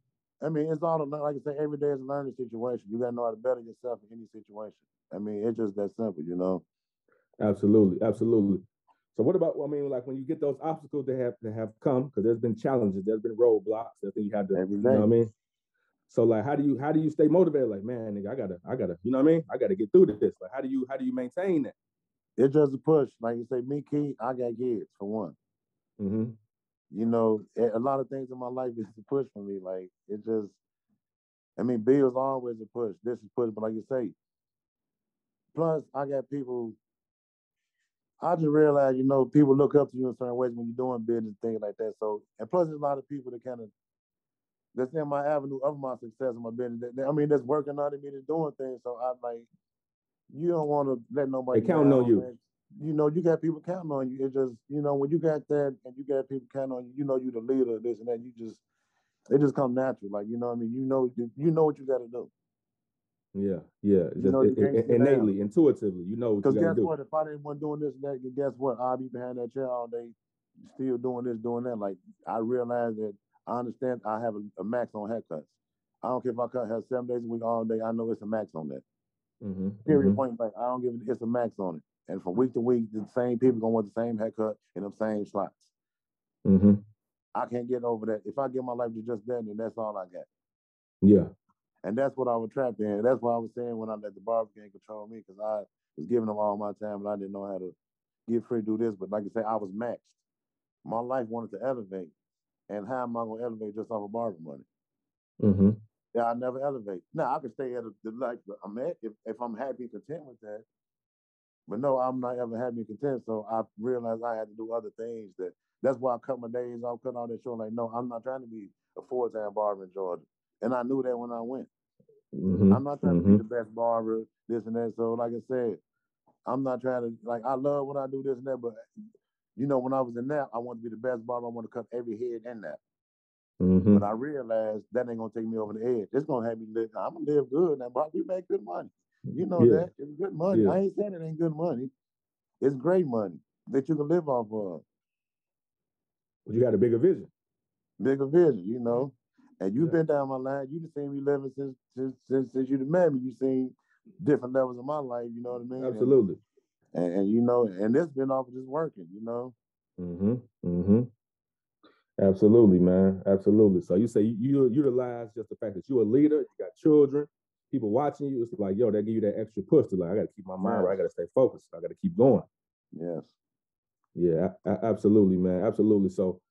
I mean, it's all like I say, every day is a learning situation. You gotta know how to better yourself in any situation. I mean, it's just that simple, you know. Absolutely, absolutely. So what about? I mean, like when you get those obstacles that have that have come, because there's been challenges, there's been roadblocks. I think you have to, Every you know what I mean. So like, how do you how do you stay motivated? Like, man, nigga, I gotta I gotta, you know what I mean? I gotta get through to this. Like, how do you how do you maintain that? It's just a push. Like you say, me, Key, I got kids for one. Mm-hmm. You know, a a lot of things in my life is a push for me. Like it just, I mean, bills always a push. This is push, but like you say, plus I got people. I just realized, you know, people look up to you in certain ways when you're doing business, things like that. So, and plus, there's a lot of people that kind of that's in my avenue of my success in my business. That, that- I mean, that's working under me, that's doing things. So I'm like, you don't want to let nobody. They counting on you. You know, you got people counting on you. It just, you know, when you got that and you got people counting on you, you know, you're the leader of this and that. You just, it just come natural. Like you know, what I mean, you know, you know what you got to do. Yeah, yeah. Just know you it- it- sit down. innately, intuitively, you know Because guess do. what? If I didn't want doing this and that, guess what? I'll be behind that chair all day, still doing this, doing that. Like I realize that I understand I have a, a max on haircuts. I don't care if I cut hair seven days a week all day. I know it's a max on that. Mm-hmm. Period. Point blank. I don't give it. It's a max on it. And from week to week, the same people gonna want the same haircut in the same slots. Mm-hmm. I can't get over that. If I give my life to just that, then that's all I got. Yeah. And that's what I was trapped in. That's what I was saying when I let the barber gang control me, because I was giving them all my time and I didn't know how to get free to do this. But like I say, I was maxed. My life wanted to elevate. And how am I gonna elevate just off of barber money? Mm-hmm. Yeah, I never elevate. Now I can stay at a, the life I'm at if, if I'm happy and content with that. But no, I'm not ever happy and content. So I realized I had to do other things that that's why I cut my days off, cut all that show. Like, no, I'm not trying to be a full time barber in Georgia. And I knew that when I went. Mm-hmm. I'm not trying to be the best barber, this and that. So, like I said, I'm not trying to like. I love when I do this and that, but you know, when I was in that, I want to be the best barber. I want to cut every head in that. Mm-hmm. But I realized that ain't gonna take me over the edge. It's gonna have me live. I'm gonna live good now, but we make good money. You know Yeah. that it's good money. Yeah. I ain't saying it ain't good money. It's great money that you can live off of. But you got a bigger vision. Bigger vision, you know. And you've Yeah. been down my line. You have seen me living since since since, since you met me. You've seen different levels of my life. You know what I mean? Absolutely. And, and, you know, and it's been off of just working. You know. Mm-hmm. Mm-hmm. Absolutely, man. Absolutely. So you say you, you utilize just the fact that you're a leader, you got children, people watching you. It's like, yo, they give you that extra push to like, I got to keep my mind right. I got to stay focused. I got to keep going. Yes. Yeah, absolutely, man. Absolutely. So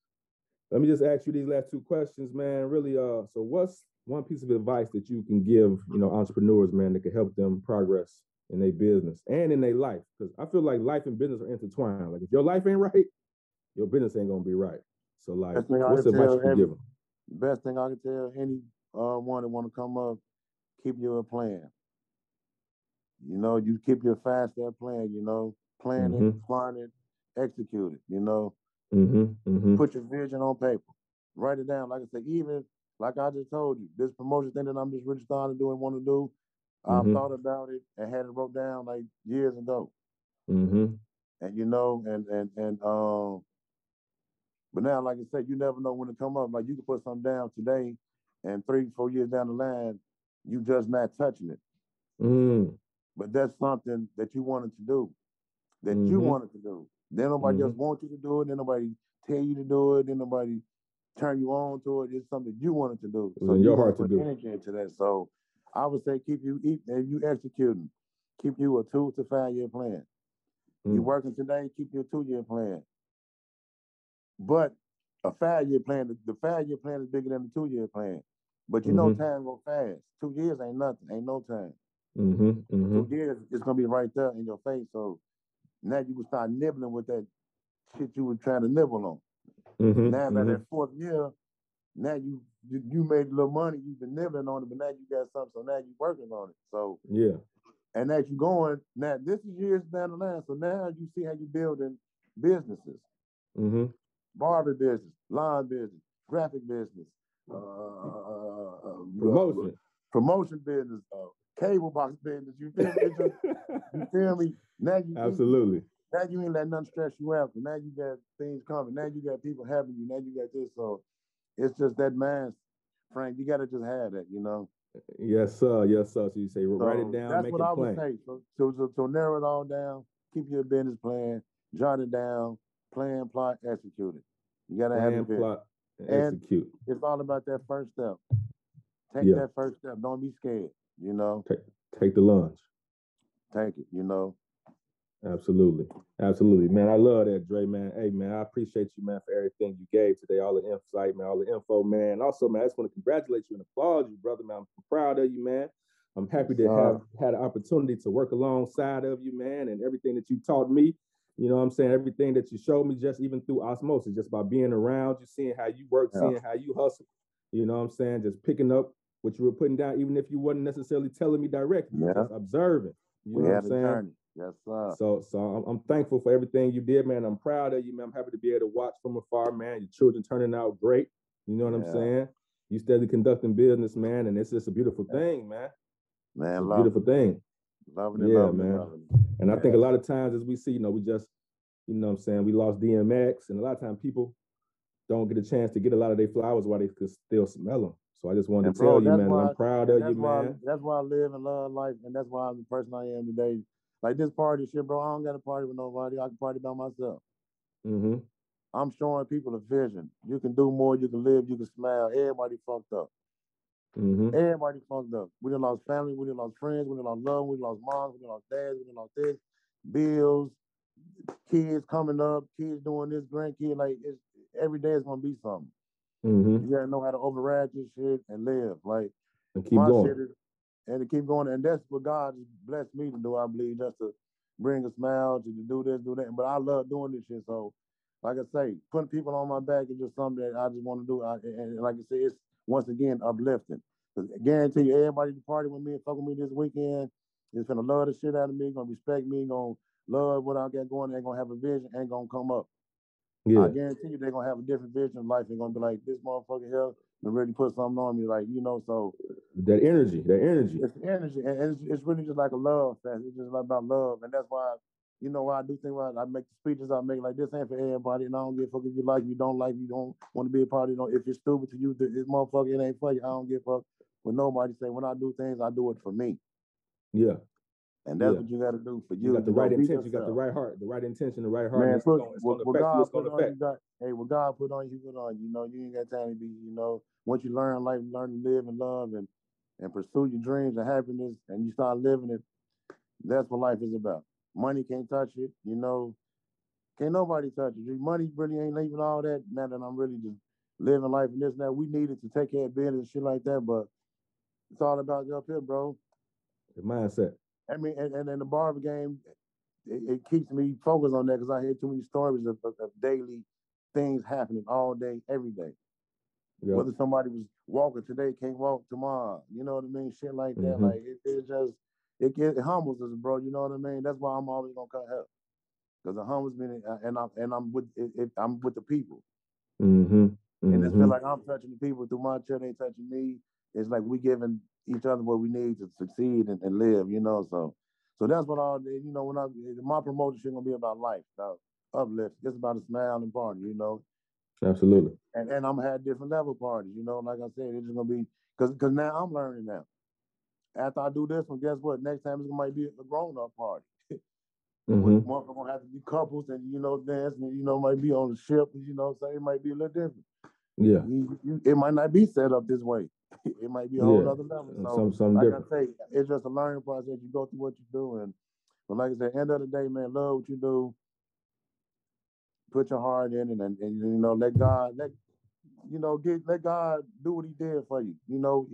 let me just ask you these last two questions, man. Really, uh, so what's one piece of advice that you can give, you know, entrepreneurs, man, that can help them progress in their business and in their life? Because I feel like life and business are intertwined. Like if your life ain't *laughs* right, your business ain't gonna be right. So like, Best thing I what's can advice you can every- give them? Best thing I can tell any uh, one that want to come up, keep your plan. You know, you keep your fast step plan. You know, plan it, Mhm. plan it, execute it. You know, Mm-hmm. Mm-hmm. put your vision on paper, write it down. Like I said, even like I just told you, this promotion thing that I'm just really starting to do and want to do, I've Mhm. thought about it and had it wrote down like years ago. Mm-hmm. And you know, and and and um, but now, like I said, you never know when it come up. Like you can put something down today, and three, four years down the line, you just not touching it. Mm. But that's something that you wanted to do, that you Mhm. wanted to do. Then nobody else Mhm. wants you to do it. Then nobody tell you to do it. Then nobody turn you on to it. It's something you wanted to do. It was in you your heart to do. energy into that. So I would say keep you if you executing. Keep you a two to five year plan. You Mm. working today, keep your two year plan. But a five year plan, the five year plan is bigger than the two year plan. But you know Mhm. time go fast. Two years ain't nothing, ain't no time. Mm-hmm. Mm-hmm. Two years it's gonna be right there in your face. So now you can start nibbling with that shit you were trying to nibble on. Mm-hmm. Now by that fourth year, now you, you you made a little money, you've been nibbling on it, but now you got something, so now you're working on it. So Yeah. and as you're going, now this is years down the line. So now you see how you're building businesses, Mm-hmm. barber business, lawn business, graphic business, uh, uh, uh, Promotion. promotion business, uh, cable box business. You feel me? You *laughs* feel me? Now you Absolutely. Now you ain't let nothing stress you out. Now you got things coming. Now you got people helping you. Now you got this. So it's just that man, Frank. You got to just have that, you know. Yes, sir. Yes, sir. So you say write it down, That's make what it I would say. So, so, so, so narrow it all down. Keep your business plan. Jot it down. Plan, plot, execute it. You got to have Plan, it. vision. plot, and And- execute. It's all about that first step. Take Yeah. that first step. Don't be scared. You know, Take take the lunch. take it. You know. Absolutely. Absolutely. Man, I love that, Dre, man. Hey, man, I appreciate you, man, for everything you gave today, all the insight, man, all the info, man. Also, man, I just want to congratulate you and applaud you, brother, man. I'm proud of you, man. I'm happy to have had an opportunity to work alongside of you, man, and everything that you taught me. You know what I'm saying? Everything that you showed me just even through osmosis, just by being around you, seeing how you work, Yeah. seeing how you hustle. You know what I'm saying? Just picking up what you were putting down, even if you wasn't necessarily telling me directly, Yeah. just observing. You we know what I'm saying? journey. Yes, sir. So, so I'm, I'm thankful for everything you did, man. I'm proud of you, man. I'm happy to be able to watch from afar, man. Your children turning out great. You know what I'm saying? You steadily conducting business, man, and it's just a beautiful thing, man. It's Man, a love beautiful thing. Loving it, Yeah, loving man. it, loving it. And I think a lot of times, as we see, you know, we just, you know what I'm saying, we lost DMX, and a lot of times people don't get a chance to get a lot of their flowers while they could still smell them. So I just wanted And to tell you, man, why- I'm proud of you, why man. that's why I live and love life, and that's why I'm the person I am today. Like this party shit, bro. I don't got to party with nobody. I can party by myself. Mm-hmm. I'm showing people a vision. You can do more. You can live. You can smile. Everybody fucked up. Mm-hmm. Everybody fucked up. We done lost family. We done lost friends. We done lost love. We done lost moms. We done lost dads. We done lost this. Bills. Kids coming up. Kids doing this. Grandkid. Like it's every day is gonna be something. Mm-hmm. You gotta know how to override this shit and live. Like And keep my going. shit is, and to keep going. And that's what God blessed me to do, I believe, just to bring a smile, to do this, do that. But I love doing this shit. So, like I say, putting people on my back is just something that I just want to do. I, and like I say, it's once again uplifting. Because I guarantee you, everybody to party with me and fuck with me this weekend is gonna love the shit out of me, gonna respect me, gonna love what I got going, ain't gonna have a vision, ain't gonna come up. Yeah. I guarantee you they're gonna have a different vision of life. They're gonna be like, this motherfucker here and really put something on me, like you know. So That energy, that energy. it's energy, and it's, it's really just like a love fest. It's just about love, and that's why, you know, why I do think why I make the speeches I make like this ain't for everybody, and I don't give a fuck if you like, me, you don't like, me, you don't want to be a part. You know, if it's stupid to you, th- this motherfucker it ain't for you. I don't give a fuck. When nobody say when I do things, I do it for me, Yeah. And that's Yeah. what you got to do for You you. got the right intention, you got the right heart, the right intention, the right heart. Man, put, it's what, what God put on you, hey, what God put on you, put on you. Know, you ain't got time to be, you know, once you learn life, learn to live and love and and pursue your dreams and happiness, and you start living it. That's what life is about. Money can't touch it, you know. Can't nobody touch it. Money really ain't even all that. Now that I'm really just living life and this and that, we need it to take care of business and shit like that. But it's all about up here, bro. The mindset. I mean, and, and in the barber game, it, it keeps me focused on that because I hear too many stories of, of, of daily things happening all day, every day. Yeah. Whether somebody was walking today, can't walk tomorrow. You know what I mean? Shit like that. Mhm. Like it, it just it, it humbles us, bro. You know what I mean? That's why I'm always gonna cut help because it humbles me, and, and I'm and I'm with it, it, I'm with the people, Mm-hmm. and it mm-hmm. feel like I'm touching the people through my chair. They touching me. It's like we giving each other what we need to succeed and, and live. You know, so so that's what all you know. When I my promotion shit gonna be about life, about uplift. It's about a smile and party. You know, Absolutely. and and I'm gonna have different level parties. You know, like I said, it's just gonna be because because now I'm learning now. After I do this one, guess what? Next time it's gonna might be a grown up party. *laughs* Mm-hmm. Motherfucker gonna have to be couples and you know dancing. And, you know, might be on the ship. You know, so it might be a little different. Yeah. You- you- it might not be set up this way. *laughs* It might be a whole Yeah. other level. So, Some something like different. I say, it's just a learning process. You go through what you do, and but like I said, end of the day, man, love what you do. Put your heart in it, and, and you know, let God let you know get let God do what He did for you. You know,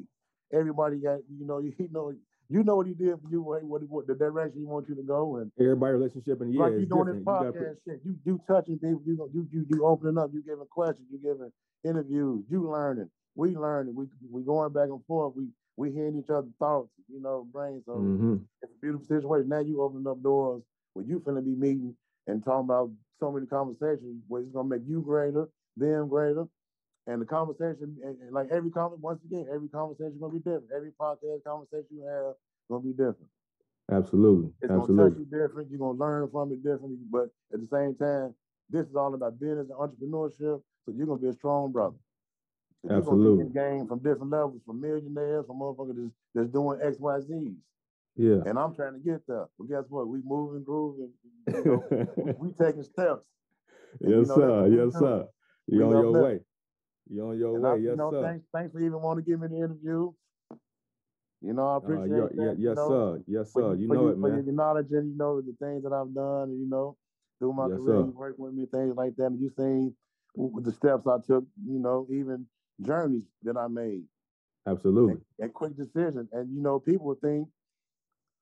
everybody got you know *laughs* you know you know what He did for you, what, what, what the direction He wants you to go, and Everybody relationship and yeah, like you doing this different. You put- shit. You you touching people. You you you you opening up. You giving questions. You giving interviews. You learning. We learning. We we going back and forth. We we hearing each other's thoughts. You know, brain. So Mhm. it's a beautiful situation. Now you opening up doors where you finna be meeting and talking about so many conversations where it's gonna make you greater, them greater. And the conversation, and- and like every conversation, once again, every conversation gonna be different. Every podcast conversation you have gonna be different. Absolutely. It's gonna touch Absolutely. you different. You're gonna learn from it differently. But at the same time, this is all about business and entrepreneurship. So you're gonna be a strong brother. You're Absolutely. game from different levels, from millionaires, from motherfuckers that's, that's doing X, Y, Z's. Yeah. And I'm trying to get there. But guess what? We moving, grooving. You know, we, *laughs* we taking steps. And you yes, know, sir. Yes, sir. We You on your way. You're on your And I, way. you Yes, know, sir. thanks, thanks for even wanting to give me the interview. You know, I Uh, appreciate yeah, that. yeah, you yes, know. sir. Yes, sir. you, You for know you, it, for man. your knowledge and you know the things that I've done, and you know, through my Yes, career, sir. you working with me, things like that, and you seen the steps I took, you know, even journeys that I made, Absolutely. and, and quick decisions. And you know, people would think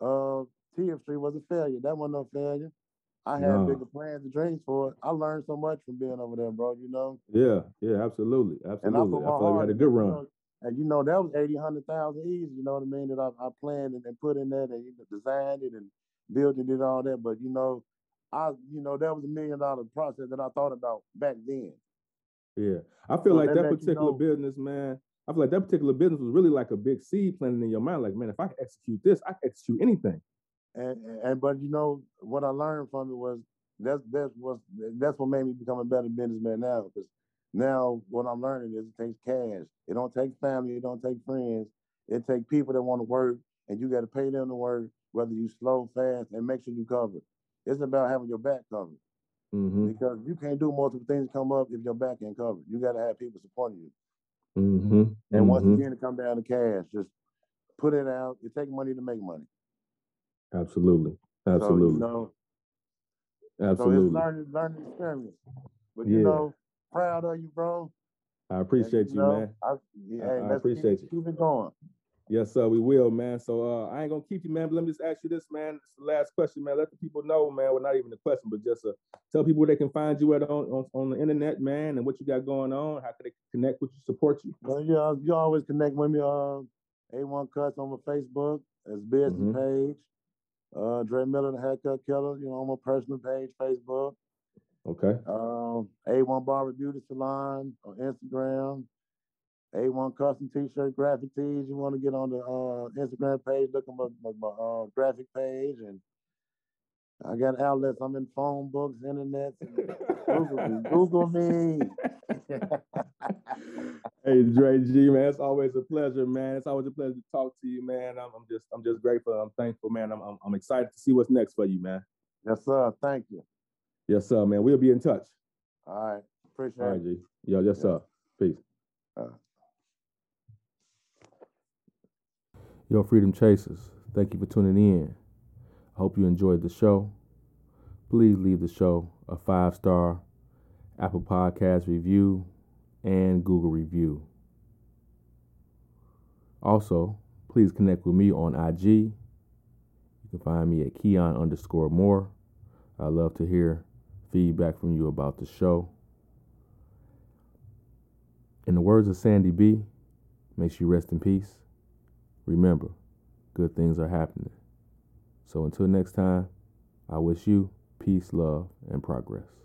uh TF Street was a failure. That wasn't no failure. I had No. bigger plans and dreams for it. I learned so much from being over there, bro. You know, Yeah. Yeah. Absolutely. and I Absolutely. put I, feel like we had a good run. and you know, that was 80, 100,000 easy, you know what I mean, that I, I planned and, and put in that and designed it and built it and all that. But, you know, I, you know, that was a million dollar process that I thought about back then. Yeah. I feel So like that that lets you particular know- business, man. I feel like that particular business was really like a big seed planted in your mind. Like, man, if I can execute this, I can execute anything. And, and but you know what I learned from it was that's that's what that's what made me become a better businessman now. Because now what I'm learning is it takes cash. It don't take family. It don't take friends. It takes people that want to work, and you got to pay them to work, whether you slow, fast, and make sure you cover. It's about having your back covered Mm-hmm. because you can't do multiple things come up if your back ain't covered. You got to have people supporting you. Mm-hmm. And once again, it come down to cash. Just put it out. It take money to make money. Absolutely. So Absolutely. you know, So it's learning, learning experience. But Yeah. you know, proud of you, bro. I And, appreciate you, know, man. I, yeah, I- hey, I appreciate keep, you. Keep it going. Yes, sir. We will, man. So uh, I ain't gonna keep you, man. But let me just ask you this, man. It's the last question, man. Let the people know, man. Well, not even a question, but just uh, tell people where they can find you at on, on on the internet, man, and what you got going on. How can they connect with you, support you? Well, yeah, you always connect with me. Uh, A-1 Cutz on my Facebook. It's business Mhm. page. Uh, Dre Miller, the haircut killer. You know, on my personal page, Facebook. Okay. Um, A1 Barber Beauty Salon on Instagram. A1 Custom T-shirt graphic tees. You want to get on the uh, Instagram page, look at my, my, my uh, graphic page, and I got outlets. I'm in phone books, internet. *laughs* Google me. Google me. *laughs* Hey Dre G, man, it's always a pleasure, man. It's always a pleasure to talk to you, man. I'm, I'm just, I'm just grateful. I'm thankful, man. I'm, I'm, I'm excited to see what's next for you, man. yes, sir. Thank you. Yes, sir, man. We'll be in touch. All right. Appreciate All right, it. G. Yo, yes, Yeah. sir. Peace. Uh. Yo, Freedom Chasers, thank you for tuning in. I hope you enjoyed the show. Please leave the show a five star Apple Podcast review and Google review. Also, please connect with me on IG. You can find me at Keon underscore more. I love to hear feedback from you about the show. In the words of Sandy B, makes you rest in peace. Remember, good things are happening. So until next time, I wish you peace, love, and progress.